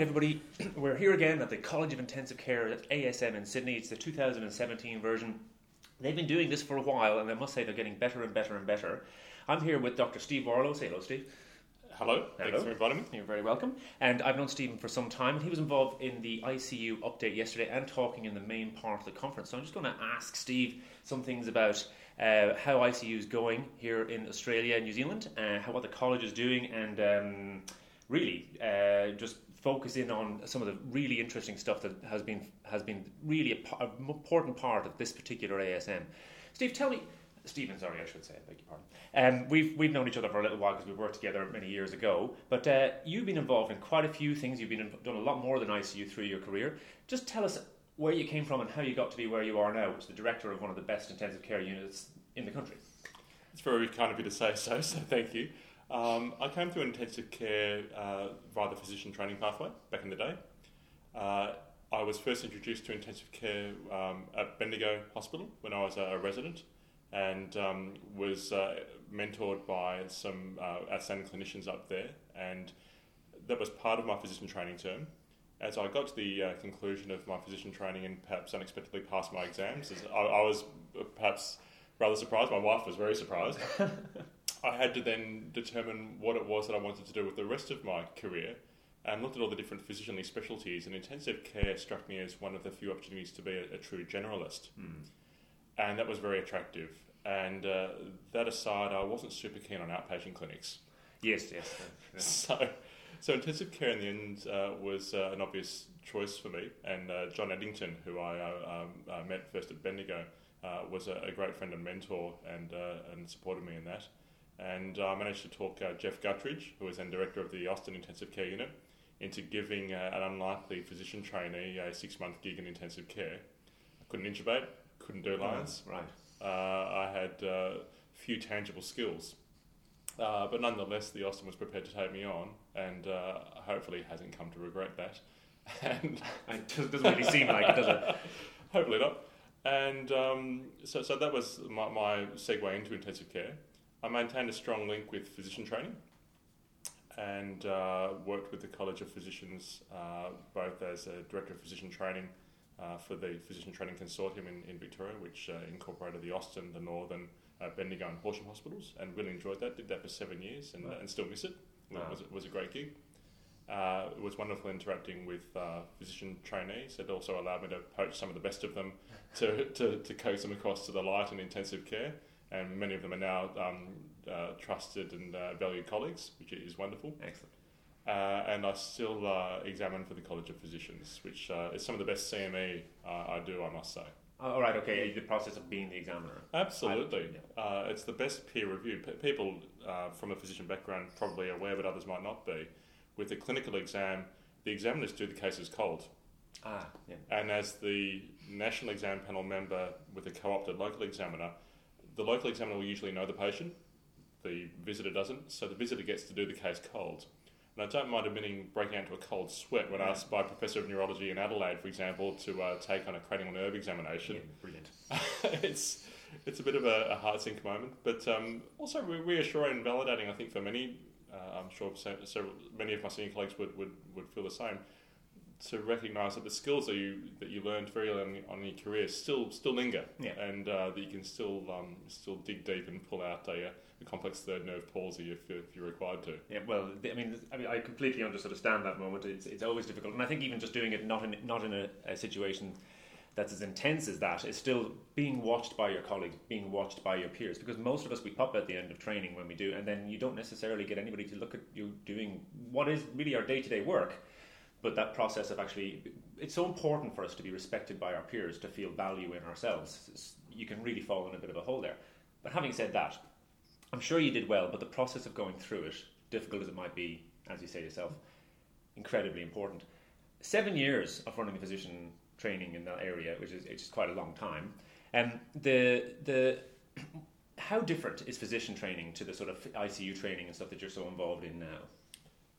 everybody. We're here again at the College of Intensive Care at ASM in Sydney. It's the 2017 version. They've been doing this for a while, and I must say they're getting better and better and better. I'm here with Dr. Steve Warrillow. Say hello, Steve. Hello. Thanks for inviting me. You're very welcome. And I've known Stephen for some time, and he was involved in the ICU update yesterday and talking in the main part of the conference. So I'm just going to ask Steve some things about uh, how ICU is going here in Australia and New Zealand, uh, how what the college is doing, and um, really uh, just focus in on some of the really interesting stuff that has been has been really a, an important part of this particular ASM. Steve, tell me. Stephen, sorry, I should say. I beg your pardon. Um, we've we've known each other for a little while because we worked together many years ago. But uh, you've been involved in quite a few things. You've been in, done a lot more than ICU through your career. Just tell us where you came from and how you got to be where you are now, is the director of one of the best intensive care units in the country. It's very kind of you to say so, so thank you. Um, I came through intensive care uh, via the physician training pathway back in the day. Uh, I was first introduced to intensive care um, at Bendigo Hospital when I was a resident and um, was uh, mentored by some uh, outstanding clinicians up there. And that was part of my physician training term. As I got to the uh, conclusion of my physician training and perhaps unexpectedly passed my exams, I, I was perhaps rather surprised. My wife was very surprised. I had to then determine what it was that I wanted to do with the rest of my career and looked at all the different physicianly specialties. And intensive care struck me as one of the few opportunities to be a, a true generalist. And that was very attractive. And uh, that aside, I wasn't super keen on outpatient clinics. Yes, yes. yes. So, so intensive care in the end uh, was uh, an obvious choice for me. And uh, John Eddington, who I uh, um, uh, met first at Bendigo, uh, was a, a great friend and mentor and, uh, and supported me in that. And I managed to talk uh, Jeff Gutteridge, who was then director of the Austin Intensive Care Unit, into giving uh, an unlikely physician trainee a six month gig in intensive care. I couldn't intubate, couldn't do lines. Right. Uh, I had uh, few tangible skills. Uh, but nonetheless, the Austin was prepared to take me on, and uh, hopefully hasn't come to regret that. And It doesn't doesn't really seem like it, does it? hopefully not. And um, so, so that was my, my segue into intensive care. I maintained a strong link with physician training and uh, worked with the College of Physicians uh, both as a director of physician training uh, for the Physician Training Consortium in, in Victoria, which uh, incorporated the Austin, the Northern, uh, Bendigo, and Horsham hospitals, and really enjoyed that. Did that for seven years and, Wow. and still miss it. It was, it was a great gig. Uh, it was wonderful interacting with uh, physician trainees. It also allowed me to poach some of the best of them to, to, to coax them across to the light and intensive care. And many of them are now um, uh, trusted and uh, valued colleagues, which is wonderful. Excellent. Uh, and I still uh, examine for the College of Physicians, which uh, is some of the best CME uh, I do, I must say. Oh, all right, okay. The process of being the examiner. Absolutely. I- Uh, it's the best peer review. P- people uh, from a physician background probably are aware, but others might not be. With the clinical exam, the examiners do the cases cold. Ah, yeah. And as the national exam panel member with a co opted local examiner, the local examiner will usually know the patient, the visitor doesn't, so the visitor gets to do the case cold. And I don't mind admitting breaking out into a cold sweat when asked by a professor of neurology in Adelaide, for example, to uh, take on a cranial nerve examination. Yeah, brilliant. it's it's a bit of a, a heart sink moment, but um, also re- reassuring and validating. I think for many, uh, I'm sure several, many of my senior colleagues would, would, would feel the same. To recognise that the skills that you that you learned very early on in your career still still linger, Yeah. and uh, that you can still um, still dig deep and pull out a, a complex third nerve palsy if, if you're required to. Yeah, well, I mean, I mean, I completely understand that moment. It's, it's always difficult, and I think even just doing it not in not in a, a situation that's as intense as that is still being watched by your colleagues, being watched by your peers. Because most of us we pop at the end of training when we do, and then you don't necessarily get anybody to look at you doing what is really our day to day work. But that process of actually, it's so important for us to be respected by our peers to feel value in ourselves. It's- you can really fall in a bit of a hole there. But having said that, I'm sure you did well, but the process of going through it, difficult as it might be, as you say yourself, incredibly important. Seven years of running a physician training in that area, which is it's quite a long time. Um, the the how different is physician training to the sort of ICU training and stuff that you're so involved in now?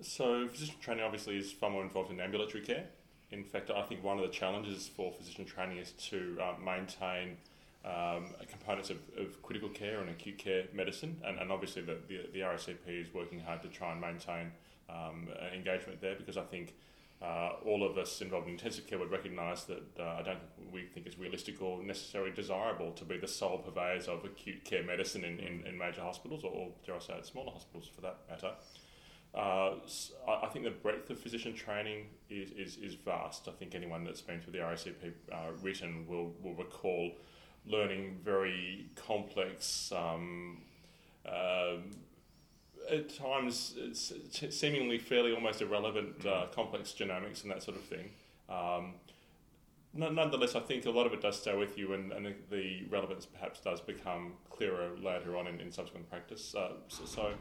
So, physician training obviously is far more involved in ambulatory care. In fact, I think one of the challenges for physician training is to uh, maintain um, components of, of critical care and acute care medicine, and, and obviously the, the, the RACP is working hard to try and maintain um, engagement there because I think uh, all of us involved in intensive care would recognise that uh, I don't we think it's realistic or necessarily desirable to be the sole purveyors of acute care medicine in, in, in major hospitals or, or, dare I say, at smaller hospitals for that matter. Uh, I think the breadth of physician training is, is, is vast. I think anyone that's been through the RACP uh, written will, will recall learning very complex, um, um, at times seemingly fairly almost irrelevant uh, mm-hmm. complex genomics and that sort of thing. Um, nonetheless, I think a lot of it does stay with you, and, and the relevance perhaps does become clearer later on in, in subsequent practice. Uh, so, so,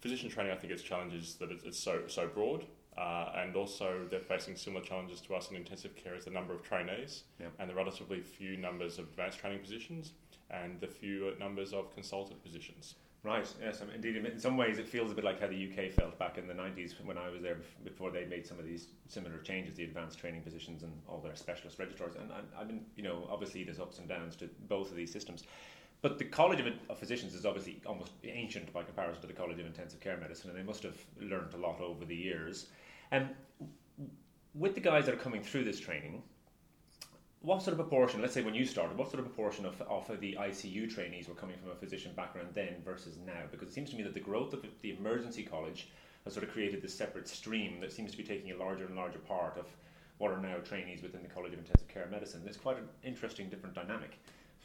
physician training, I think its challenges that it's, it's so so broad. Uh, and also, they're facing similar challenges to us in intensive care as the number of trainees yep. and the relatively few numbers of advanced training positions and the few numbers of consultant positions. Right. Yes. indeed, in some ways, it feels a bit like how the UK felt back in the '90s when I was there. Before they made some of these similar changes, the advanced training positions and all their specialist registrars. And I, I mean, you know, obviously there's ups and downs to both of these systems. But the College of, Physicians is obviously almost ancient by comparison to the College of Intensive Care Medicine, and they must have learned a lot over the years. Um, and with the guys that are coming through this training, what sort of proportion, let's say when you started, what sort of proportion of, of the ICU trainees were coming from a physician background then versus now? Because it seems to me that the growth of the emergency college has sort of created this separate stream that seems to be taking a larger and larger part of what are now trainees within the College of Intensive Care Medicine. It's quite an interesting, different dynamic.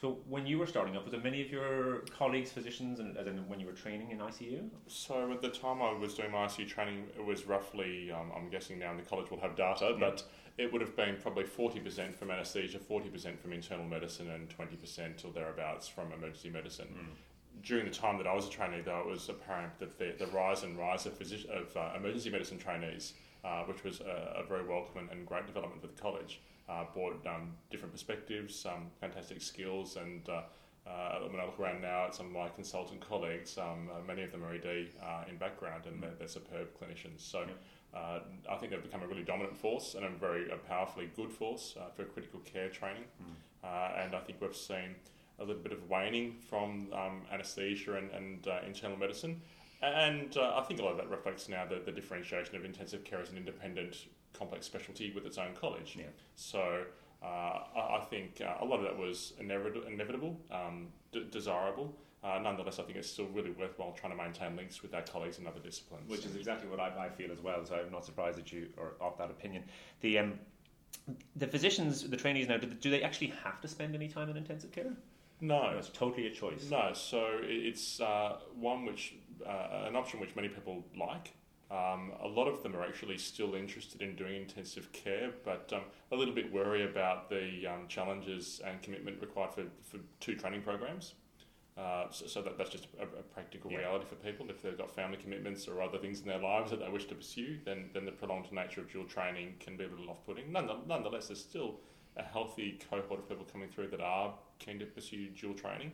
So when you were starting up, was there many of your colleagues physicians, and as in when you were training in ICU? So at the time I was doing my ICU training, it was roughly, um, I'm guessing now in the college will have data, yeah. but it would have been probably 40% from anaesthesia, 40% from internal medicine, and 20% or thereabouts from emergency medicine. Mm. During the time that I was a trainee, though, it was apparent that the, the rise and rise of, physician, of uh, emergency medicine trainees, uh, which was a, a, very welcome and, and, great development for the college, uh, brought um, different perspectives, um, fantastic skills, and uh, uh, when I look around now at some of my consultant colleagues, um, uh, many of them are ED uh, in background and they're, they're superb clinicians. So. Uh, I think they've become a really dominant force and a very a powerfully good force uh, for critical care training. Mm. and I think we've seen a little bit of waning from um, anaesthesia and, and internal medicine. And I think a lot of that reflects now the, the differentiation of intensive care as an independent complex specialty with its own college. Yeah. So uh, I, I, think uh, a lot of that was inevitable, inevitable um, d- desirable, uh, nonetheless, I think it's still really worthwhile trying to maintain links with our colleagues in other disciplines. Which is exactly what I, I feel as well. So I'm not surprised that you are of that opinion. The um, the physicians, the trainees now, do, do they actually have to spend any time in intensive care? No, no it's totally a choice. No, so it's uh, one which uh, an option which many people like. Um, a lot of them are actually still interested in doing intensive care, but um, a little bit worry about the um, challenges and commitment required for, for two training programs. Uh, so, so that, that's just a, a practical yeah. reality for people. If they've got family commitments or other things in their lives that they wish to pursue, then, then the prolonged nature of dual training can be a little off putting. Nonetheless, there's still a healthy cohort of people coming through that are keen to pursue dual training.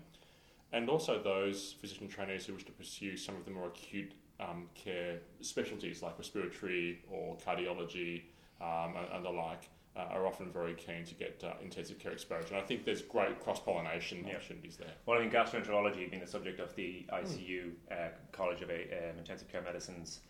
And also those physician trainees who wish to pursue some of the more acute um, care specialties like respiratory or cardiology um, and, and the like uh, are often very keen to get uh, intensive care exposure. And I think there's great cross pollination yeah. opportunities there. Well, I mean, gastroenterology being the subject of the ICU mm. uh, College of um, Intensive Care Medicine's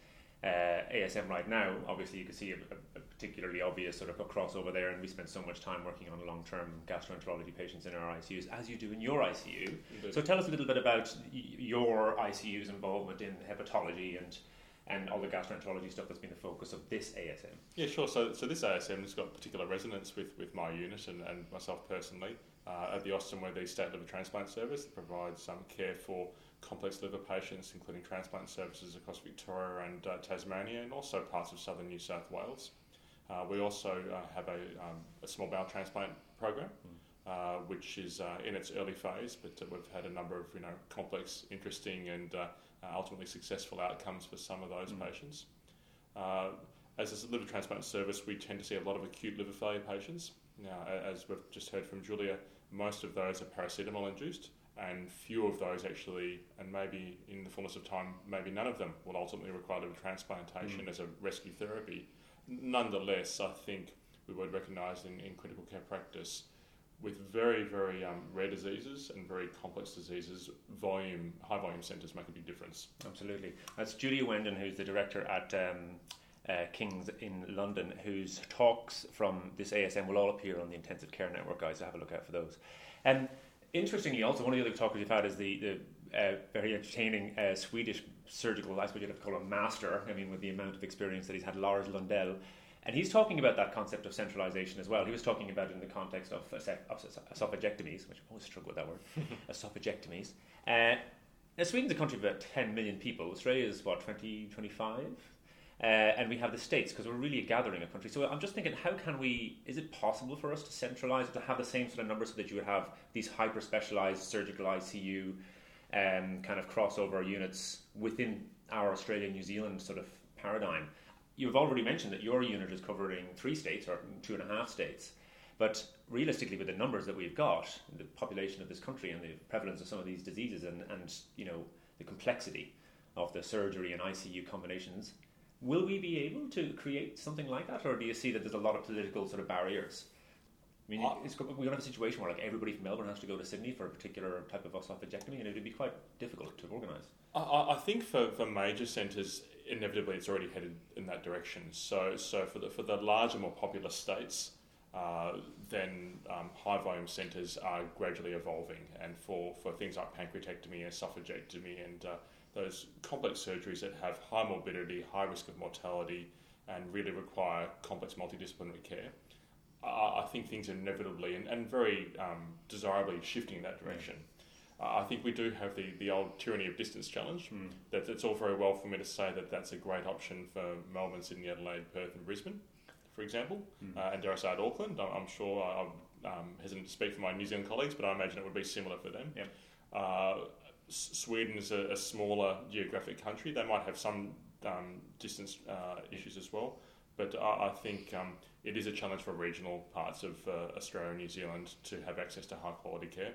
uh, ASM right now, obviously you can see a, a, particularly obvious sort of a crossover there, and we spend so much time working on long term gastroenterology patients in our ICUs, as you do in your ICU. Indeed. So tell us a little bit about y- your ICU's involvement in hepatology and and all the gastroenterology stuff that's been the focus of this ASM. Yeah, sure. So, so this ASM has got particular resonance with, with my unit and, and myself personally. Uh, at the Austin Weatherby State Liver Transplant Service that provides some um, care for complex liver patients, including transplant services across Victoria and uh, Tasmania, and also parts of southern New South Wales. Uh, we also uh, have a, um, a, small bowel transplant program, mm. which is uh, in its early phase, but we've had a number of you know complex, interesting, and uh, ultimately successful outcomes for some of those mm. patients. Uh, as a liver transplant service, we tend to see a lot of acute liver failure patients. Now, as we've just heard from Julia, most of those are paracetamol induced, and few of those actually, and maybe in the fullness of time, maybe none of them will ultimately require liver transplantation mm. as a rescue therapy. Nonetheless, I think we would recognise in, in critical care practice with very, very um, rare diseases and very complex diseases, volume, high volume centres make a big difference. Absolutely. That's Julia Wendon, who's the director at um, uh, Kings in London, whose talks from this ASM will all appear on the Intensive Care Network, guys. So have a look out for those. And interestingly, also one of the other talkers you've had is the the uh, very entertaining uh, Swedish surgical, I suppose you'd have to call him master. I mean, with the amount of experience that he's had, Lars Lundell. And he's talking about that concept of centralization as well. He was talking about it in the context of, esophagectomies, which I always struggle with that word, esophagectomies. Uh, now, Sweden's a country of about 10 million people. Australia is, what, 20, 25? Uh, and we have the states because we're really a gathering of countries. So I'm just thinking, how can we? Is it possible for us to centralise to have the same sort of numbers so that you would have these hyper specialised surgical ICU um, kind of crossover units within our Australia New Zealand sort of paradigm? You've already mentioned that your unit is covering three states or two and a half states, but realistically, with the numbers that we've got, the population of this country and the prevalence of some of these diseases, and, and you know the complexity of the surgery and ICU combinations Will we be able to create something like that, or do you see that there's a lot of political sort of barriers? I mean, uh, we're going to have a situation where like everybody from Melbourne has to go to Sydney for a particular type of esophagectomy, and it would be quite difficult to organise. I, I, think for, for major centres, inevitably it's already headed in that direction. So, so for the for the larger, more populous states, uh, then um, high volume centres are gradually evolving, and for, for things like pancreatectomy, esophagectomy, and uh, those complex surgeries that have high morbidity, high risk of mortality, and really require complex multidisciplinary care. I, I think things are inevitably and, and very um, desirably shifting in that direction. Uh, I think we do have the, the old tyranny of distance challenge. Mm. That it's all very well for me to say that that's a great option for Melbourne, Sydney, Adelaide, Perth, and Brisbane, for example, mm. uh, and dare I say Auckland. I'm, I'm sure I'm um, hesitant to speak for my New Zealand colleagues, but I imagine it would be similar for them. Yep. Sweden is a, a, smaller geographic country. They might have some um, distance uh, issues as well, but I, I think um, it is a challenge for regional parts of uh, Australia and New Zealand to have access to high quality care.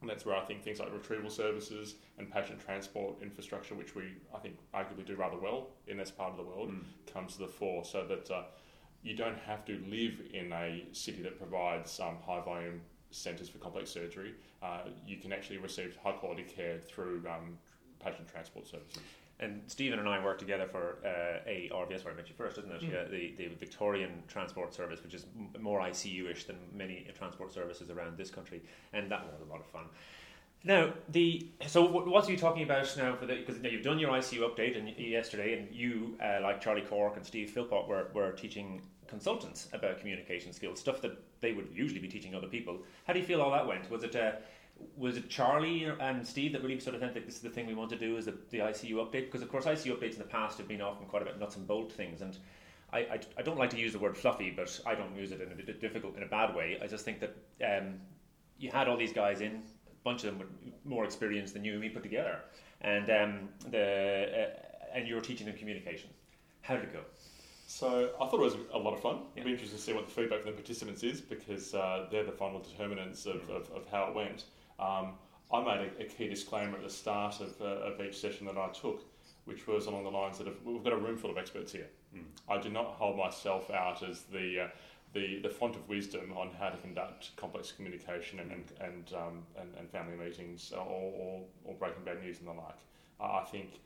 And that's where I think things like retrieval services and patient transport infrastructure, which we I think arguably do rather well in this part of the world, mm. comes to the fore. So that uh, you don't have to live in a city that provides um, high volume centres for complex surgery, uh, you can actually receive high quality care through um, patient transport services. And Stephen and I work together for uh, a RVS, where I met you first, isn't it? Mm. Yeah, the, the Victorian Transport Service, which is more ICU-ish than many transport services around this country, and that was a lot of fun. Now, the so what are you talking about now for the because you've done your ICU update and yesterday, and you uh, like Charlie Corke and Steve Philpott were, were teaching consultants about communication skills, stuff that they would usually be teaching other people. How do you feel all that went? Was it uh, was it Charlie and Steve that really sort of think this is the thing we want to do is the, the ICU update? Because of course ICU updates in the past have been often quite about nuts and bolt things, and I, I, I don't like to use the word fluffy, but I don't use it in a difficult in a bad way. I just think that um, you had all these guys in, a bunch of them with more experience than you and me put together, and um, the uh, and you were teaching them communication. How did it go? So I thought it was a lot of fun. It'll be interesting to see what the feedback from the participants is because uh, they're the final determinants of, of, of how it went. Um, I made a, a, key disclaimer at the start of, uh, of each session that I took, which was along the lines that if, we've got a room full of experts here. Mm. I do not hold myself out as the, uh, the, the font of wisdom on how to conduct complex communication and, and, and, um, and, and, family meetings or, or, or, breaking bad news and the like. I think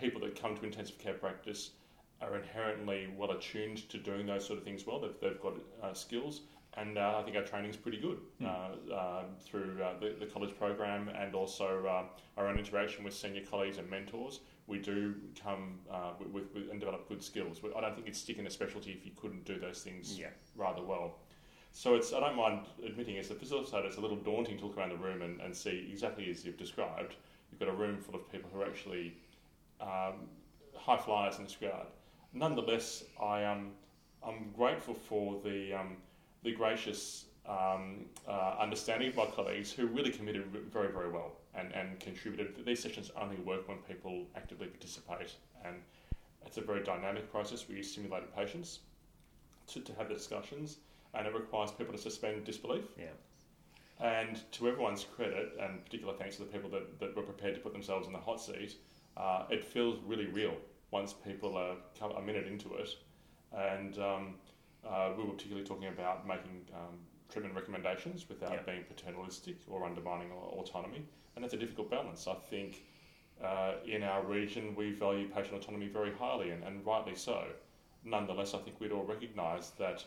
people that come to intensive care practice are inherently well attuned to doing those sort of things well. They've, they've got uh, skills, and uh, I think our training is pretty good mm. uh, through uh, the, the, college program and also uh, our own interaction with senior colleagues and mentors. We do come uh, with, with, and develop good skills. I don't think it's sticking a specialty if you couldn't do those things yeah. rather well. So it's I don't mind admitting as a facilitator, it's a little daunting to look around the room and, and see exactly as you've described. You've got a room full of people who are actually um, high flyers in this regard nonetheless, I am I'm grateful for the um, the gracious um, uh, understanding of my colleagues who really committed very very well and, and contributed. These sessions only work when people actively participate, and it's a very dynamic process. We use simulated patients to, to have the discussions, and it requires people to suspend disbelief. Yeah. And to everyone's credit, and particular thanks to the people that, that were prepared to put themselves in the hot seat, uh, it feels really real once people are a minute into it. And um, uh, we were particularly talking about making um, treatment recommendations without yeah. being paternalistic or undermining autonomy. And that's a difficult balance. I think uh, in our region we value patient autonomy very highly, and, and rightly so. nonetheless, I think we'd all recognise that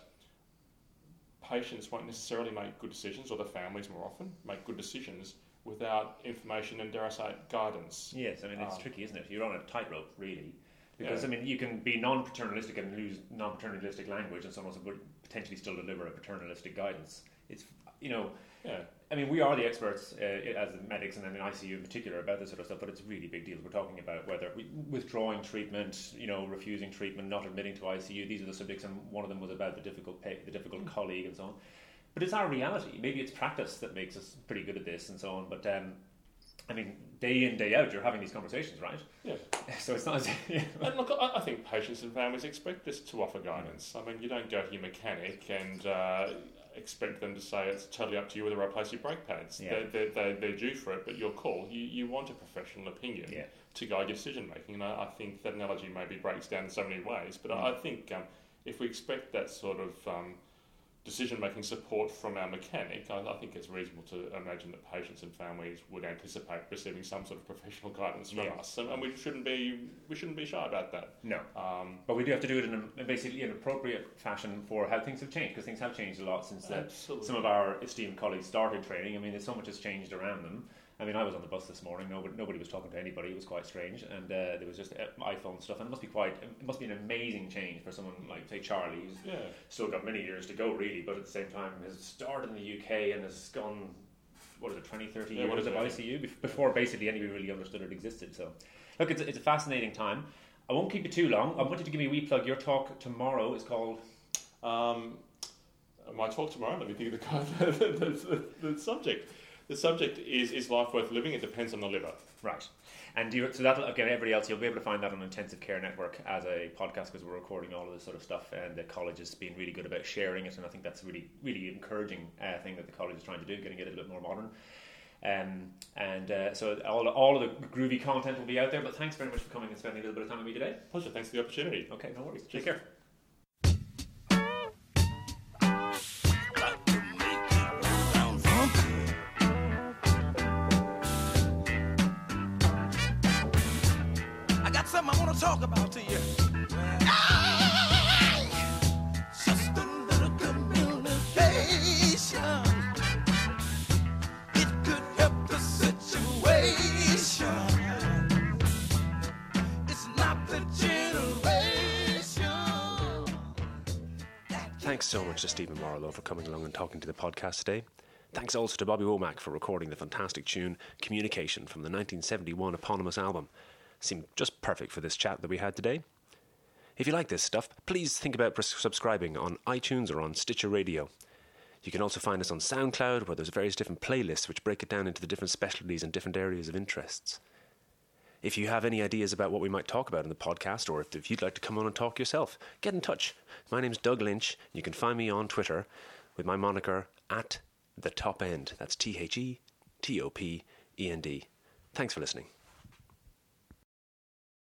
patients won't necessarily make good decisions, or the families more often make good decisions without information and, dare I say, guidance. Yes, I mean it's Um, tricky, isn't it? You're on a tightrope, really, because Yeah. I mean you can be non-paternalistic and use non-paternalistic language, and someone would potentially still deliver a paternalistic guidance. It's you know, Yeah, I mean we are the experts uh, as medics and then in ICU in particular about this sort of stuff, but it's really big deals. We're talking about whether we, withdrawing treatment, you know, refusing treatment, not admitting to ICU. These are the subjects, and one of them was about the difficult pay, the difficult colleague, and so on. But it's our reality. Maybe it's practice that makes us pretty good at this, and so on. But um, I mean, day in day out, you're having these conversations, right? yeah. So it's not. As, And look, I, I think patients and families expect us to offer guidance. I mean, you don't go to your mechanic and uh, expect them to say it's totally up to you whether I replace your brake pads. Yeah. They're, they're, they're due for it, but your call. You, you want a professional opinion Yeah. to guide your decision making. And I, I think that analogy maybe breaks down in so many ways, but I, I think um, if we expect that sort of um, decision making support from our mechanic, I, I think it's reasonable to imagine that patients and families would anticipate receiving some sort of professional guidance from Yeah. us, and, and we shouldn't be we shouldn't be shy about that. no. Um, But we do have to do it in a, basically an appropriate fashion for how things have changed, because things have changed a lot since the, some of our esteemed colleagues started training. I mean, there's so much has changed around them. I mean, I was on the bus this morning. Nobody, nobody was talking to anybody. It was quite strange, and uh, there was just uh, iPhone stuff. And it must be quite. It must be an amazing change for someone like, say, Charlie, who's yeah, still got many years to go, really, but at the same time has started in the UK and has gone, what is it, 20, 30 Yeah, what years is of it? ICU bef- before basically anybody really understood it existed. So, look, it's a, it's a fascinating time. I won't keep you too long. I want you to give me a wee plug. Your talk tomorrow is called. Um, my talk tomorrow. Let me think of the, the, the, the, the subject. The subject is is life worth living? It depends on the liver. Right. And you, so that again, everybody else, you'll be able to find that on Intensive Care Network as a podcast because we're recording all of this sort of stuff, and the college has been really good about sharing it, and I think that's a really, really encouraging uh, thing that the college is trying to do, getting it a little bit more modern. Um, and uh, so all, all of the groovy content will be out there. But thanks very much for coming and spending a little bit of time with me today. Pleasure. Thanks for the opportunity. Okay, no worries. Take care. Talk about to you. Thanks so much to Stephen Warrillow for coming along and talking to the podcast today. Thanks also to Bobby Womack for recording the fantastic tune Communication from the 1971 eponymous album. Seemed just perfect for this chat that we had today. If you like this stuff, please think about subscribing on iTunes or on Stitcher Radio. You can also find us on SoundCloud, where there's various different playlists which break it down into the different specialties and different areas of interests. If you have any ideas about what we might talk about in the podcast, or if you'd like to come on and talk yourself, get in touch. My name's Doug Lynch. You can find me on Twitter with my moniker at the top end. That's T H E T O P E N D. Thanks for listening.